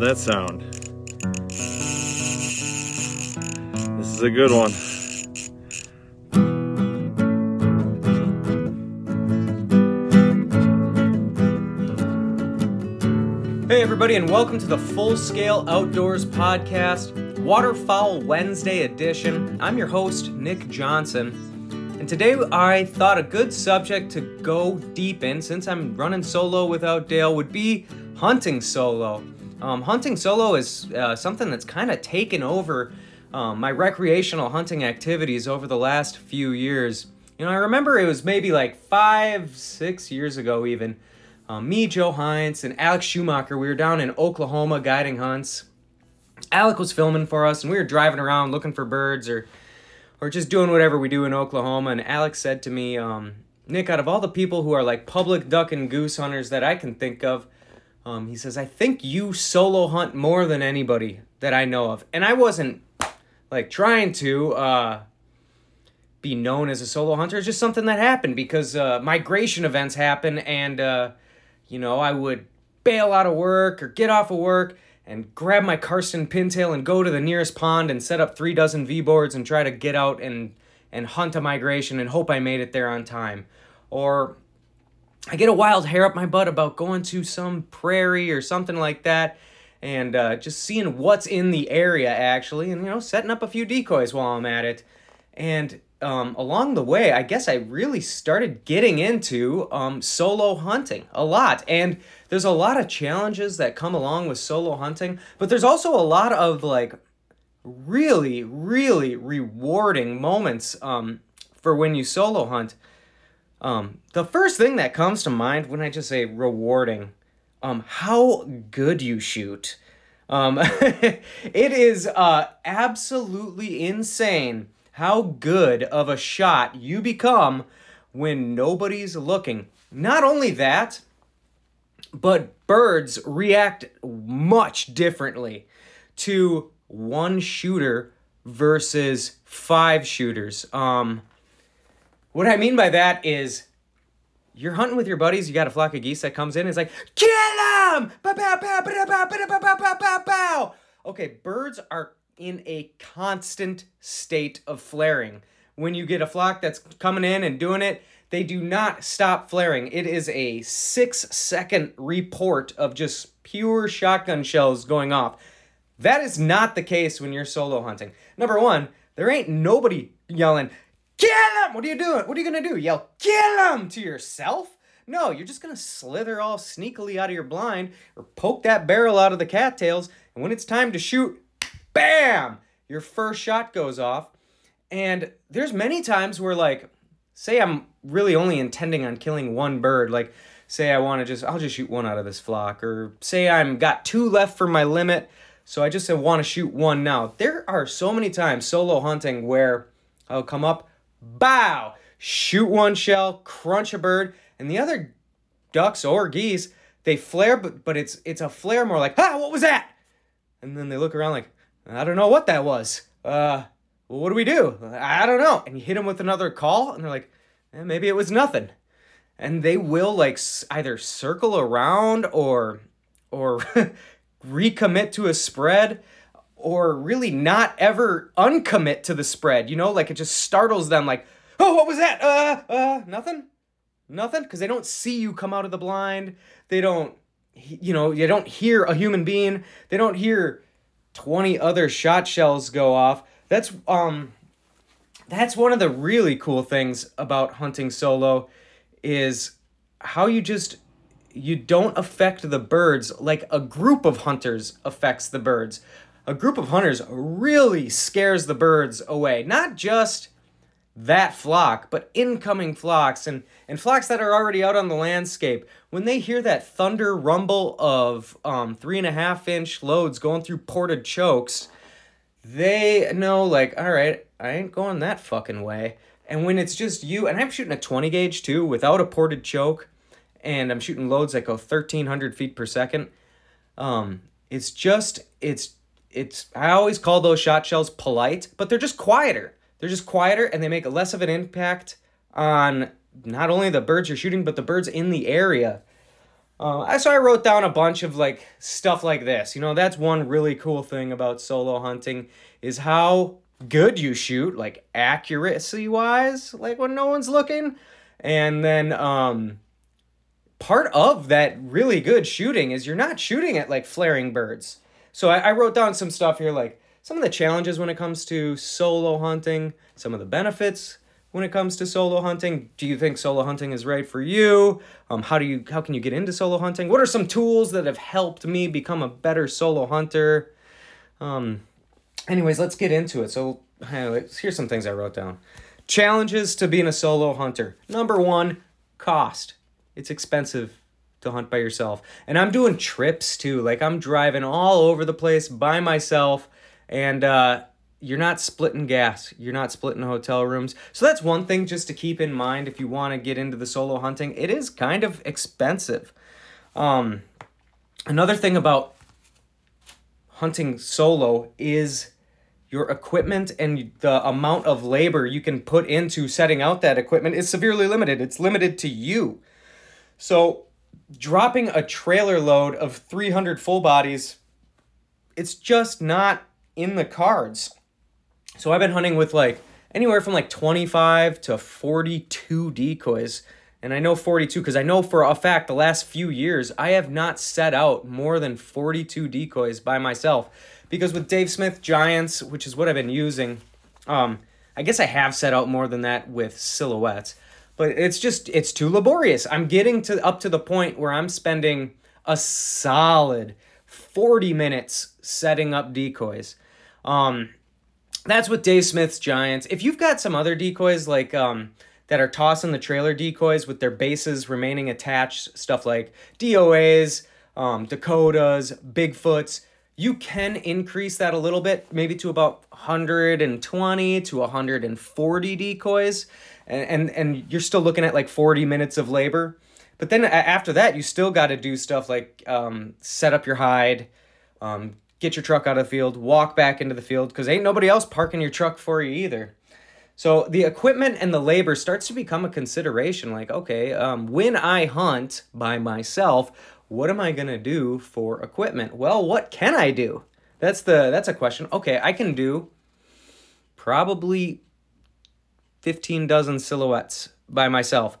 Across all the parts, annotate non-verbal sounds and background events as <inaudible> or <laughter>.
That sound. This is a good one. Hey, everybody, and welcome to the Full Scale Outdoors Podcast, Waterfowl Wednesday edition. I'm your host, Nick Johnson. And today I thought a good subject to go deep in, since I'm running solo without Dale, would be hunting solo. Um, hunting solo is uh, something that's kind of taken over um, my recreational hunting activities over the last few years. You know, I remember it was maybe like five, six years ago, even. Um, me, Joe Heinz, and Alex Schumacher, we were down in Oklahoma guiding hunts. Alec was filming for us, and we were driving around looking for birds or, or just doing whatever we do in Oklahoma. And Alex said to me, um, Nick, out of all the people who are like public duck and goose hunters that I can think of, um, he says, I think you solo hunt more than anybody that I know of. And I wasn't like trying to uh, be known as a solo hunter. It's just something that happened because uh, migration events happen and. Uh, you know, I would bail out of work or get off of work and grab my Karsten pintail and go to the nearest pond and set up three dozen V boards and try to get out and and hunt a migration and hope I made it there on time. Or I get a wild hair up my butt about going to some prairie or something like that and uh, just seeing what's in the area actually and you know setting up a few decoys while I'm at it. And um, along the way, I guess I really started getting into um, solo hunting a lot. And there's a lot of challenges that come along with solo hunting, but there's also a lot of like really, really rewarding moments um, for when you solo hunt. Um, the first thing that comes to mind when I just say rewarding, um, how good you shoot. Um, <laughs> it is uh, absolutely insane how good of a shot you become when nobody's looking. Not only that, but birds react much differently to one shooter versus five shooters. Um, what I mean by that is you're hunting with your buddies, you got a flock of geese that comes in, it's like, kill them! Okay, birds are in a constant state of flaring. When you get a flock that's coming in and doing it, they do not stop flaring. It is a six second report of just pure shotgun shells going off. That is not the case when you're solo hunting. Number one, there ain't nobody yelling, kill him! What are you doing? What are you gonna do? Yell, kill him to yourself? No, you're just gonna slither all sneakily out of your blind or poke that barrel out of the cattails And when it's time to shoot, bam, your first shot goes off. And there's many times where like say I'm really only intending on killing one bird, like say I want to just I'll just shoot one out of this flock or say I'm got two left for my limit, so I just want to shoot one now. There are so many times solo hunting where I'll come up, bow, shoot one shell, crunch a bird, and the other ducks or geese, they flare but but it's it's a flare more like, "Ah, what was that?" And then they look around like, "I don't know what that was." Uh well, what do we do? I don't know. And you hit them with another call, and they're like, eh, maybe it was nothing. And they will like either circle around or or <laughs> recommit to a spread or really not ever uncommit to the spread. You know, like it just startles them like, "Oh, what was that? Uh, uh, nothing." Nothing because they don't see you come out of the blind. They don't you know, you don't hear a human being. They don't hear 20 other shot shells go off that's um that's one of the really cool things about hunting solo is how you just you don't affect the birds like a group of hunters affects the birds. A group of hunters really scares the birds away. Not just that flock, but incoming flocks and, and flocks that are already out on the landscape. When they hear that thunder rumble of um, three and a half inch loads going through ported chokes, they know like all right i ain't going that fucking way and when it's just you and i'm shooting a 20 gauge too without a ported choke and i'm shooting loads that go 1300 feet per second um it's just it's it's i always call those shot shells polite but they're just quieter they're just quieter and they make less of an impact on not only the birds you're shooting but the birds in the area uh, so I wrote down a bunch of like stuff like this. You know, that's one really cool thing about solo hunting is how good you shoot, like accuracy wise, like when no one's looking. And then um part of that really good shooting is you're not shooting at like flaring birds. So I, I wrote down some stuff here like some of the challenges when it comes to solo hunting, some of the benefits, when it comes to solo hunting? Do you think solo hunting is right for you? Um, how do you how can you get into solo hunting? What are some tools that have helped me become a better solo hunter? Um, anyways, let's get into it. So here's some things I wrote down. Challenges to being a solo hunter. Number one, cost. It's expensive to hunt by yourself. And I'm doing trips too. Like I'm driving all over the place by myself. And uh you're not splitting gas. You're not splitting hotel rooms. So that's one thing just to keep in mind if you want to get into the solo hunting. It is kind of expensive. Um, another thing about hunting solo is your equipment and the amount of labor you can put into setting out that equipment is severely limited. It's limited to you. So dropping a trailer load of 300 full bodies it's just not in the cards so I've been hunting with like anywhere from like 25 to 42 decoys. And I know 42 because I know for a fact the last few years I have not set out more than 42 decoys by myself. Because with Dave Smith Giants, which is what I've been using, um, I guess I have set out more than that with silhouettes. But it's just it's too laborious. I'm getting to up to the point where I'm spending a solid 40 minutes setting up decoys. Um, that's with Dave Smith's Giants. If you've got some other decoys like um that are tossing the trailer decoys with their bases remaining attached, stuff like DOAs, um, Dakotas, Bigfoots, you can increase that a little bit, maybe to about 120 to 140 decoys, and and, and you're still looking at like 40 minutes of labor. But then after that, you still got to do stuff like um, set up your hide, um, get your truck out of the field, walk back into the field because ain't nobody else parking your truck for you either. So the equipment and the labor starts to become a consideration. Like, okay, um, when I hunt by myself, what am I gonna do for equipment? Well, what can I do? That's the that's a question. Okay, I can do probably 15 dozen silhouettes by myself.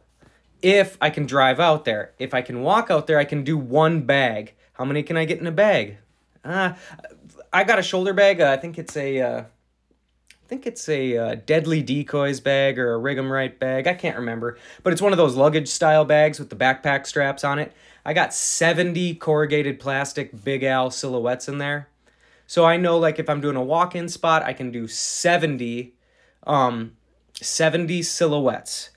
If I can drive out there, if I can walk out there, I can do one bag. How many can I get in a bag? Uh, I got a shoulder bag. Uh, I think it's a. Uh, I think it's a uh, deadly decoys bag or a rig'em right bag. I can't remember, but it's one of those luggage style bags with the backpack straps on it. I got 70 corrugated plastic Big Al silhouettes in there. So I know like if I'm doing a walk-in spot, I can do 70 um 70 silhouettes.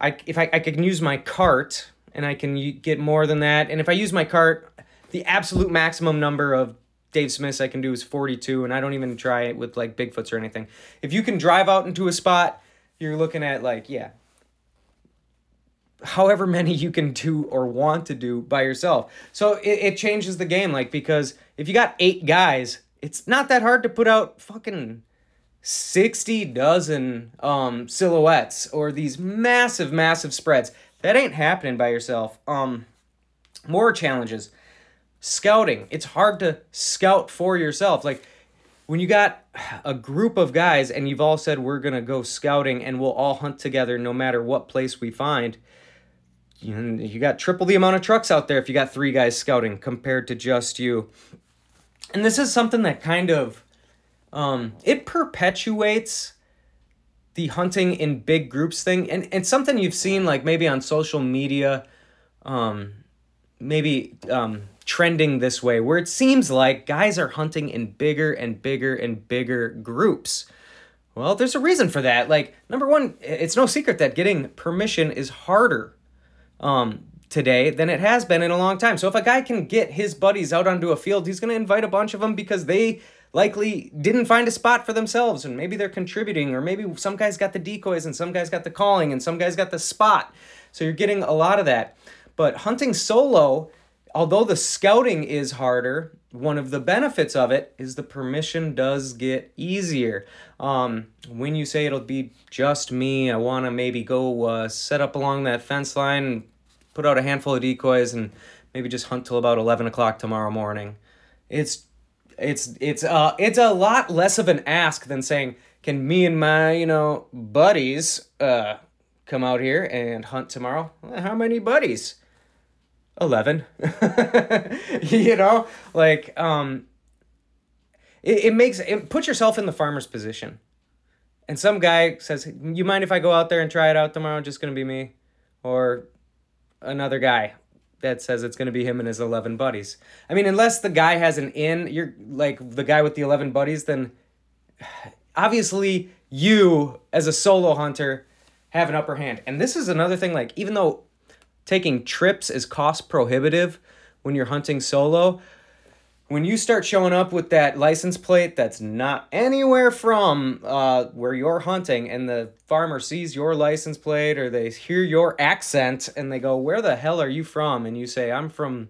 I if I, I can use my cart and I can get more than that. And if I use my cart, the absolute maximum number of Dave Smiths I can do is 42 and I don't even try it with like Bigfoots or anything. If you can drive out into a spot, you're looking at like yeah, however many you can do or want to do by yourself. So it, it changes the game, like because if you got eight guys, it's not that hard to put out fucking 60 dozen um silhouettes or these massive, massive spreads. That ain't happening by yourself. Um more challenges. Scouting. It's hard to scout for yourself. Like when you got a group of guys and you've all said we're gonna go scouting and we'll all hunt together no matter what place we find you, you got triple the amount of trucks out there if you got three guys scouting compared to just you. And this is something that kind of um, it perpetuates the hunting in big groups thing and it's something you've seen like maybe on social media um, maybe um, trending this way where it seems like guys are hunting in bigger and bigger and bigger groups well there's a reason for that like number one it's no secret that getting permission is harder um, today than it has been in a long time. So if a guy can get his buddies out onto a field, he's going to invite a bunch of them because they likely didn't find a spot for themselves and maybe they're contributing or maybe some guys got the decoys and some guys got the calling and some guys got the spot. So you're getting a lot of that. But hunting solo, although the scouting is harder, one of the benefits of it is the permission does get easier. Um, when you say it'll be just me, I want to maybe go uh, set up along that fence line, and put out a handful of decoys, and maybe just hunt till about eleven o'clock tomorrow morning. It's it's it's uh it's a lot less of an ask than saying, can me and my you know buddies uh come out here and hunt tomorrow? How many buddies? 11 <laughs> you know like um it, it makes it put yourself in the farmer's position. And some guy says you mind if i go out there and try it out tomorrow? Just gonna be me. Or another guy that says it's gonna be him and his 11 buddies. I mean unless the guy has an in you're like the guy with the 11 buddies then <sighs> obviously you as a solo hunter have an upper hand. And this is another thing like even though taking trips is cost prohibitive when you're hunting solo when you start showing up with that license plate that's not anywhere from uh, where you're hunting and the farmer sees your license plate or they hear your accent and they go where the hell are you from? and you say i'm from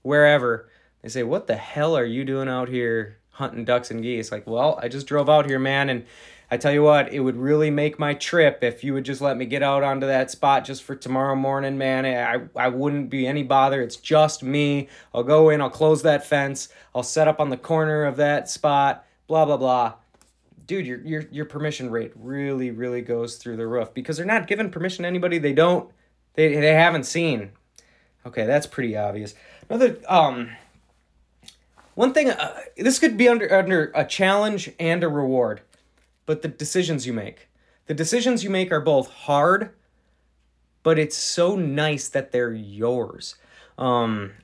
wherever. They say what the hell are you doing out here hunting ducks and geese. Like well i just drove out here man and i tell you what it would really make my trip if you would just let me get out onto that spot just for tomorrow morning man. I, I wouldn't be any bother. It's just me. I'll go in i'll close that fence i'll set up on the corner of that spot blah blah blah. Dude your your your permission rate really really goes through the roof because they're not giving permission to anybody they don't they they haven't seen. Okay that's pretty obvious. Another um one thing uh, this could be under under a challenge and a reward but the decisions you make. The decisions you make are both hard but it's so nice that they're yours. Um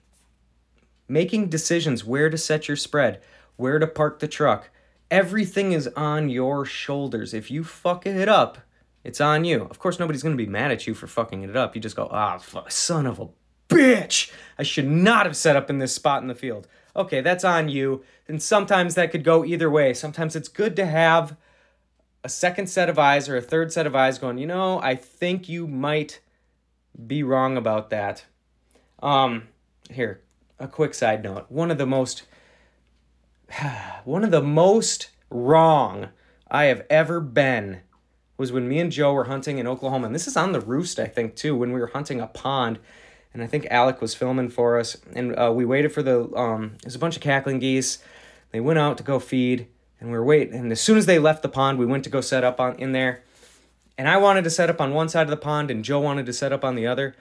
making decisions where to set your spread where to park the truck everything is on your shoulders. If you fuck it up it's on you. Of course nobody's to be mad at you for fucking it up. You just go ah fuck, son of a bitch. I should not have set up in this spot in the field okay that's on you and sometimes that could go either way sometimes it's good to have a second set of eyes or a third set of eyes going, you know, I think you might be wrong about that. Um, here, a quick side note. One of the most <sighs> one of the most wrong I have ever been was when me and Joe were hunting in Oklahoma. And this is on the roost, I think, too, when we were hunting a pond. And I think Alec was filming for us. And uh, we waited for the, um, there's a bunch of cackling geese. They went out to go feed and we were waiting. And as soon as they left the pond, we went to go set up on in there. And I wanted to set up on one side of the pond, and Joe wanted to set up on the other.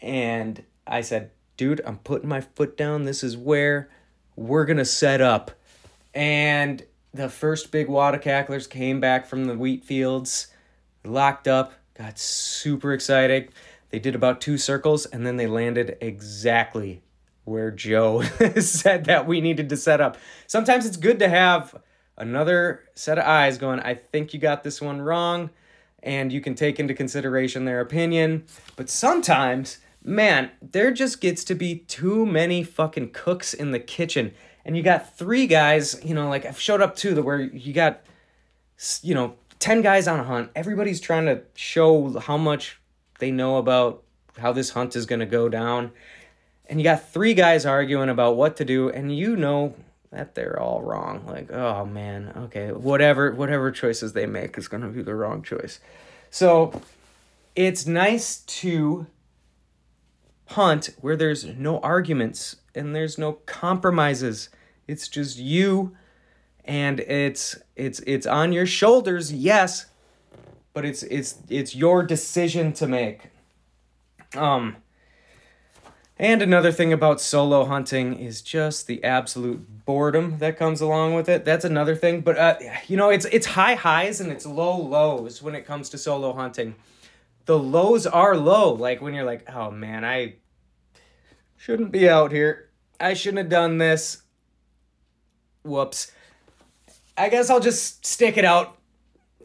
And I said, "Dude, I'm putting my foot down. This is where we're gonna set up." And the first big water cacklers came back from the wheat fields, locked up, got super excited. They did about two circles, and then they landed exactly where Joe <laughs> said that we needed to set up. Sometimes it's good to have another set of eyes going, I think you got this one wrong, and you can take into consideration their opinion. But sometimes, man, there just gets to be too many fucking cooks in the kitchen. And you got three guys, you know, like I've showed up too, where you got, you know, 10 guys on a hunt. Everybody's trying to show how much they know about how this hunt is going to go down. And you got three guys arguing about what to do, and you know that they're all wrong. Like, oh man, okay, whatever whatever choices they make is going to be the wrong choice. So, it's nice to hunt where there's no arguments and there's no compromises. It's just you and it's it's it's on your shoulders, yes, but it's it's it's your decision to make. Um and another thing about solo hunting is just the absolute boredom that comes along with it. That's another thing, but uh, you know, it's it's high highs and it's low lows when it comes to solo hunting. The lows are low, like when you're like, "Oh man, I shouldn't be out here. I shouldn't have done this." Whoops. I guess I'll just stick it out.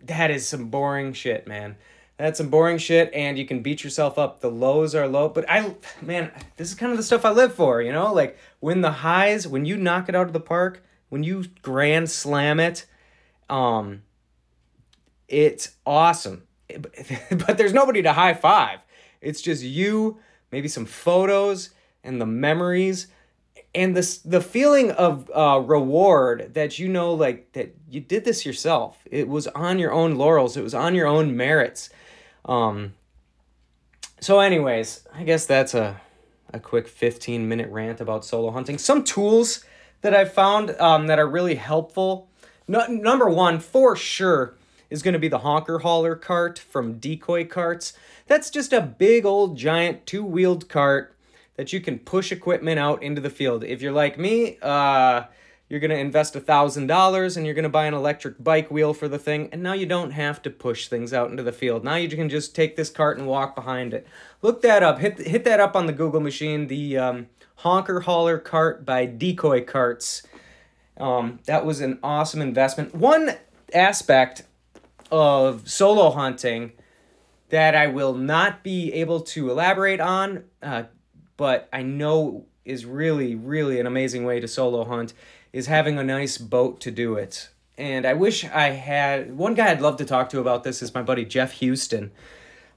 That is some boring shit, man. That's some boring shit, and you can beat yourself up. The lows are low, but I, man, this is kind of the stuff I live for, you know? Like when the highs, when you knock it out of the park, when you grand slam it, um, it's awesome. <laughs> But there's nobody to high five. It's just you, maybe some photos and the memories and the the feeling of uh, reward that you know like that you did this yourself it was on your own laurels it was on your own merits um, so, anyways, I guess that's a, a quick 15 minute rant about solo hunting. Some tools that I've found um, that are really helpful. No, number one, for sure, is going to be the honker hauler cart from Decoy Carts. That's just a big old giant two wheeled cart that you can push equipment out into the field. If you're like me, uh, you're going to invest a $1,000 and you're going to buy an electric bike wheel for the thing, and now you don't have to push things out into the field. Now you can just take this cart and walk behind it. Look that up. Hit, hit that up on the Google machine. The um, Honker Hauler cart by Decoy Carts. Um, that was an awesome investment. One aspect of solo hunting that I will not be able to elaborate on, uh, but I know is really, really an amazing way to solo hunt is having a nice boat to do it. And I wish I had one guy I'd love to talk to about this is my buddy Jeff Houston.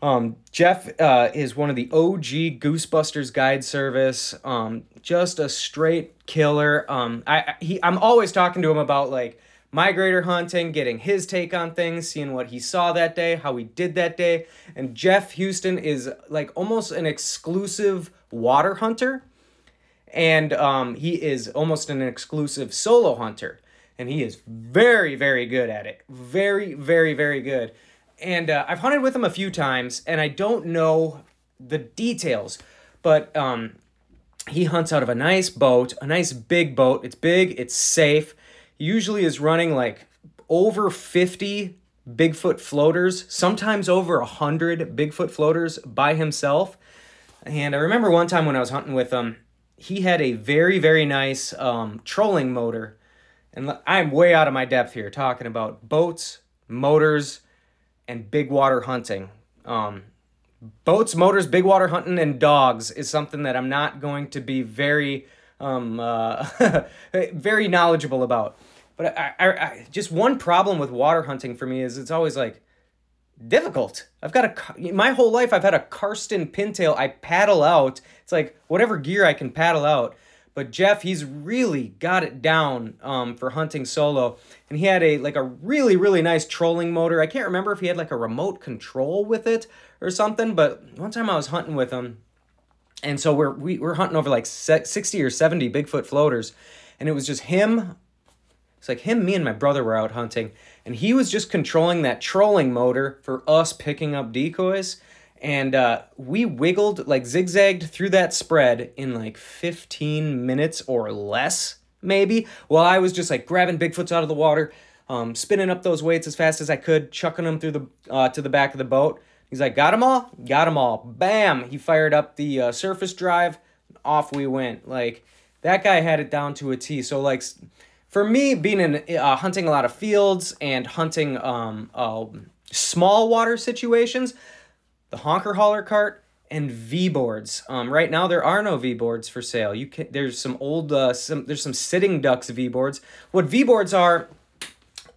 Um, Jeff uh, is one of the OG Goosebusters guide service. Um, just a straight killer. Um, I he I'm always talking to him about like migrator hunting, getting his take on things, seeing what he saw that day, how he did that day. And Jeff Houston is like almost an exclusive water hunter. And um, he is almost an exclusive solo hunter. And he is very very good at it. Very very very good. And uh, i've hunted with him a few times and i don't know the details. But um, he hunts out of a nice boat a nice big boat. It's big it's safe usually is running like over 50 bigfoot floaters sometimes over 100 bigfoot floaters by himself and i remember one time when i was hunting with him he had a very very nice um, trolling motor, and I'm way out of my depth here talking about boats, motors, and big water hunting. Um, boats, motors, big water hunting, and dogs is something that I'm not going to be very um, uh, <laughs> very knowledgeable about. But I, I, I, just one problem with water hunting for me is it's always like difficult. I've got a my whole life I've had a Karsten pintail. I paddle out. It's like whatever gear I can paddle out. But Jeff, he's really got it down um, for hunting solo, and he had a like a really really nice trolling motor. I can't remember if he had like a remote control with it or something. But one time I was hunting with him, and so we're we, we're hunting over like sixty or seventy Bigfoot floaters, and it was just him. It's like him, me, and my brother were out hunting, and he was just controlling that trolling motor for us picking up decoys. And uh, we wiggled like zigzagged through that spread in like 15 minutes or less maybe while i was just like grabbing bigfoots out of the water um, spinning up those weights as fast as i could chucking them through the uh, to the back of the boat he's like got them all got them all bam he fired up the uh, surface drive off we went. Like that guy had it down to a T. So like for me, being in uh, hunting a lot of fields and hunting um, uh, small water situations, the honker hauler cart and V boards. Um, right now there are no V boards for sale. You can there's some old uh, some there's some sitting ducks V boards. What V boards are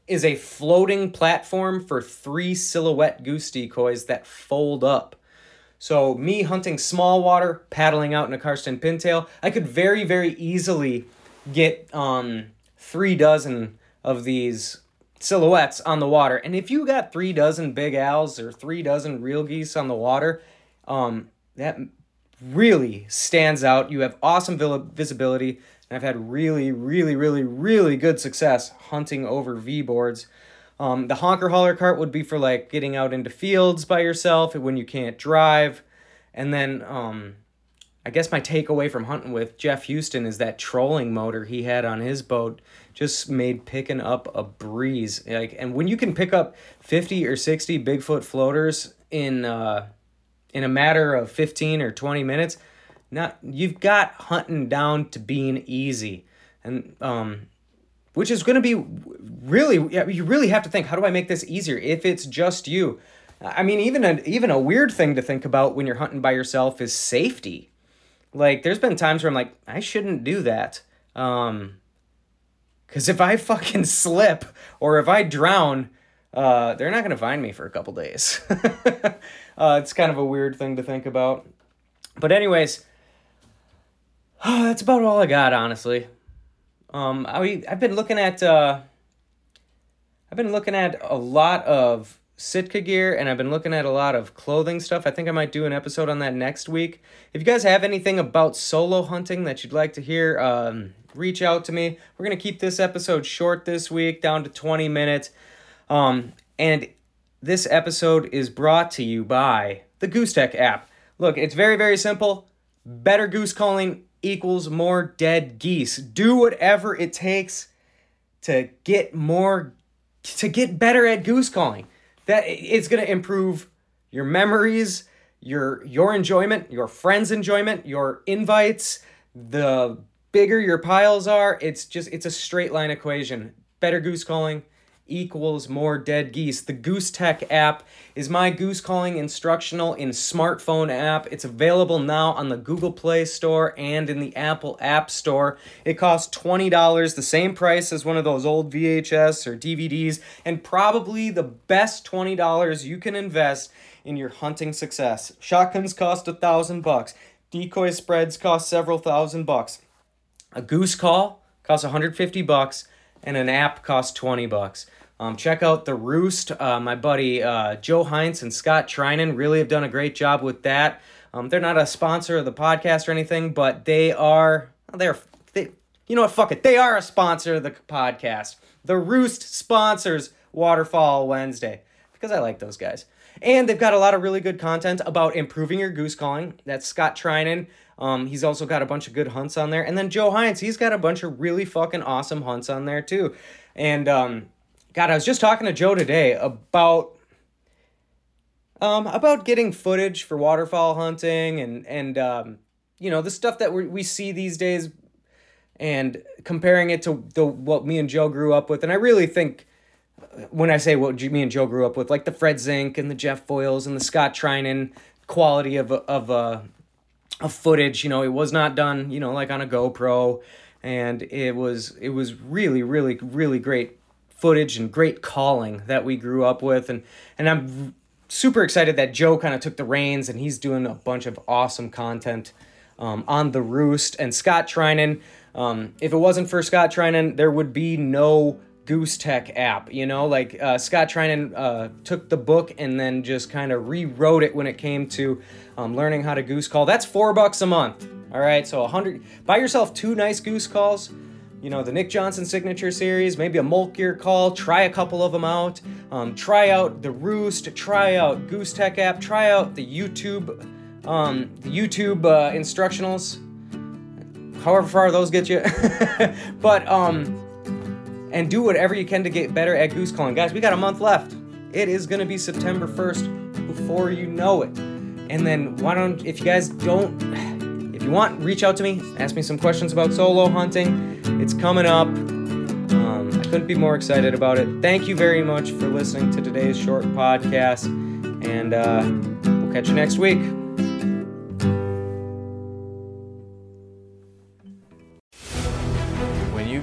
is a floating platform for three silhouette goose decoys that fold up. So me hunting small water, paddling out in a Karsten pintail, I could very very easily get um three dozen of these silhouettes on the water. And if you got three dozen Big Als or three dozen real geese on the water, um, that really stands out. You have awesome visibility. And I've had really, really, really, really good success hunting over V boards. Um, the honker hauler cart would be for like getting out into fields by yourself when you can't drive. And then um, I guess my takeaway from hunting with Jeff Houston is that trolling motor he had on his boat just made picking up a breeze. Like, and when you can pick up fifty or sixty Bigfoot floaters in uh, in a matter of fifteen or twenty minutes, not you've got hunting down to being easy, and um, which is going to be really you really have to think how do I make this easier if it's just you. I mean, even a even a weird thing to think about when you're hunting by yourself is safety like, there's been times where I'm like, I shouldn't do that. Um, because if I fucking slip or if I drown, uh, they're not going to find me for a couple days. <laughs> uh, it's kind of a weird thing to think about. But, anyways, oh, <sighs> that's about all I got, honestly. Um, I, I've been looking at, uh, I've been looking at a lot of Sitka gear and I've been looking at a lot of clothing stuff. I think I might do an episode on that next week. If you guys have anything about solo hunting that you'd like to hear, um, reach out to me. We're to keep this episode short this week, down to 20 minutes. Um, and this episode is brought to you by the Goose Tech app. Look, it's very, very simple. Better goose calling equals more dead geese. Do whatever it takes to get more, to get better at goose calling that it's going to improve your memories, your your enjoyment, your friends' enjoyment, your invites, the bigger your piles are, it's just it's a straight line equation. Better goose calling, equals more dead geese. The Goose Tech app is my goose calling instructional in smartphone app. It's available now on the Google Play Store and in the Apple App Store. It costs $20, the same price as one of those old VHS or DVDs, and probably the best $20 you can invest in your hunting success. Shotguns cost a thousand bucks. Decoy spreads cost several thousand bucks. A goose call costs 150 bucks and an app costs 20 bucks. Um, check out The Roost. Uh, my buddy uh, Joe Heinz and Scott Threinen really have done a great job with that. Um, they're not a sponsor of the podcast or anything, but they are, they're, they, you know what, fuck it. They are a sponsor of the podcast. The Roost sponsors Waterfowl Wednesday because I like those guys. And they've got a lot of really good content about improving your goose calling. That's Scott Threinen. Um, he's also got a bunch of good hunts on there. And then Joe Heinz, he's got a bunch of really fucking awesome hunts on there too. And um, God, I was just talking to Joe today about um, about getting footage for waterfowl hunting and and um, you know the stuff that we we see these days, and comparing it to the what me and Joe grew up with. And I really think when I say what me and Joe grew up with, like the Fred Zink and the Jeff Foiles and the Scott Threinen quality of of uh, of footage. You know, it was not done, you know, like on a GoPro, and it was it was really, really, really great footage and great calling that we grew up with, and and I'm super excited that Joe kind of took the reins and he's doing a bunch of awesome content um, on the Roost and Scott Threinen. Um, if it wasn't for Scott Threinen, there would be no Goose Tech app. You know, like uh, Scott Threinen uh, took the book and then just kind of rewrote it when it came to um, learning how to goose call. That's four bucks a month. All right, so a hundred. Buy yourself two nice goose calls. You know, the Nick Johnson signature series, maybe a Molt Gear call. Try a couple of them out. Um, try out the Roost. Try out Goose Tech app. Try out the YouTube, um, the YouTube uh, instructionals. However far those get you, <laughs> but um and do whatever you can to get better at goose calling. Guys, we got a month left. It is going to be September 1st before you know it. And then why don't if you guys don't <sighs> if you want, reach out to me. Ask me some questions about solo hunting. It's coming up. Um, I couldn't be more excited about it. Thank you very much for listening to today's short podcast, and uh, we'll catch you next week.